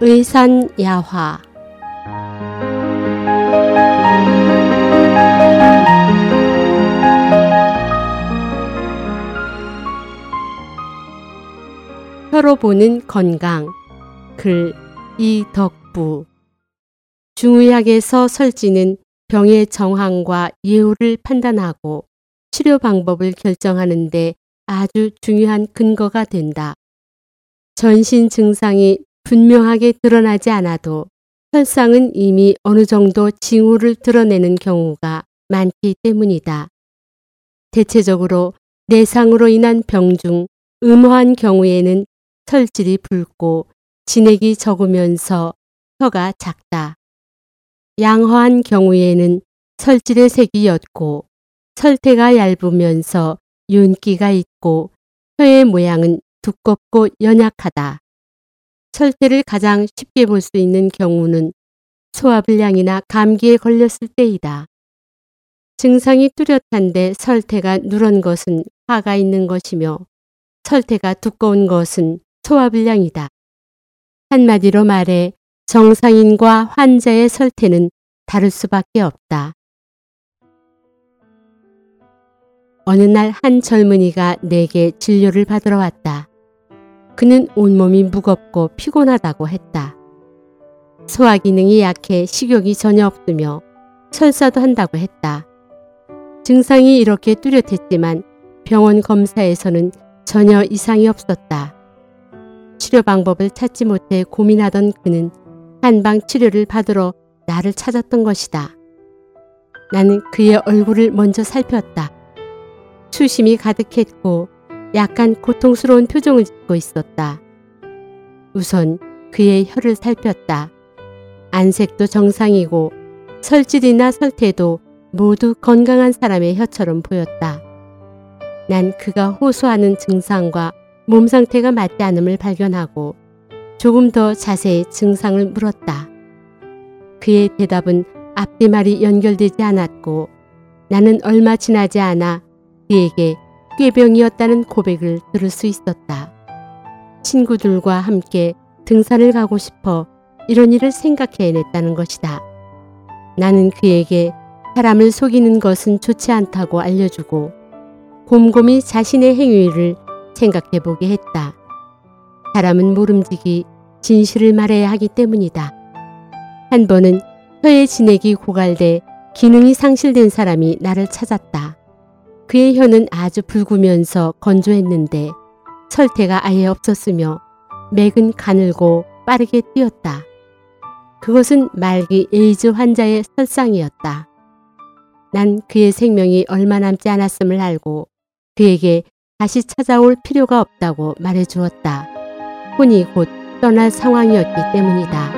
의산야화 혀로 보는 건강 글 이덕부 중의학에서 설지는 병의 정황과 예후를 판단하고 치료 방법을 결정하는데 아주 중요한 근거가 된다. 전신 증상이 분명하게 드러나지 않아도 혈상은 이미 어느 정도 징후를 드러내는 경우가 많기 때문이다. 대체적으로 내상으로 인한 병 중 음호한 경우에는 설질이 붉고 진액이 적으면서 혀가 작다. 양호한 경우에는 설질의 색이 옅고 설태가 얇으면서 윤기가 있고 혀의 모양은 두껍고 연약하다. 설태를 가장 쉽게 볼 수 있는 경우는 소화불량이나 감기에 걸렸을 때이다. 증상이 뚜렷한데 설태가 누런 것은 화가 있는 것이며 설태가 두꺼운 것은 소화불량이다. 한마디로 말해 정상인과 환자의 설태는 다를 수밖에 없다. 어느 날 한 젊은이가 내게 진료를 받으러 왔다. 그는 온몸이 무겁고 피곤하다고 했다. 소화 기능이 약해 식욕이 전혀 없으며 설사도 한다고 했다. 증상이 이렇게 뚜렷했지만 병원 검사에서는 전혀 이상이 없었다. 치료 방법을 찾지 못해 고민하던 그는 한방 치료를 받으러 나를 찾았던 것이다. 나는 그의 얼굴을 먼저 살폈다. 수심이 가득했고 약간 고통스러운 표정을 짓고 있었다. 우선 그의 혀를 살폈다. 안색도 정상이고 설질이나 설태도 모두 건강한 사람의 혀처럼 보였다. 난 그가 호소하는 증상과 몸 상태가 맞지 않음을 발견하고 조금 더 자세히 증상을 물었다. 그의 대답은 앞뒤 말이 연결되지 않았고 나는 얼마 지나지 않아 그에게 꾀병이었다는 고백을 들을 수 있었다. 친구들과 함께 등산을 가고 싶어 이런 일을 생각해냈다는 것이다. 나는 그에게 사람을 속이는 것은 좋지 않다고 알려주고 곰곰이 자신의 행위를 생각해 보게 했다. 사람은 모름지기 진실을 말해야 하기 때문이다. 한 번은 혀의 진액이 고갈돼 기능이 상실된 사람이 나를 찾았다. 그의 혀는 아주 붉으면서 건조했는데 설태가 아예 없었으며 맥은 가늘고 빠르게 뛰었다. 그것은 말기 에이즈 환자의 설상이었다. 난 그의 생명이 얼마 남지 않았음을 알고 그에게 다시 찾아올 필요가 없다고 말해 주었다. 혼이 곧 떠날 상황이었기 때문이다.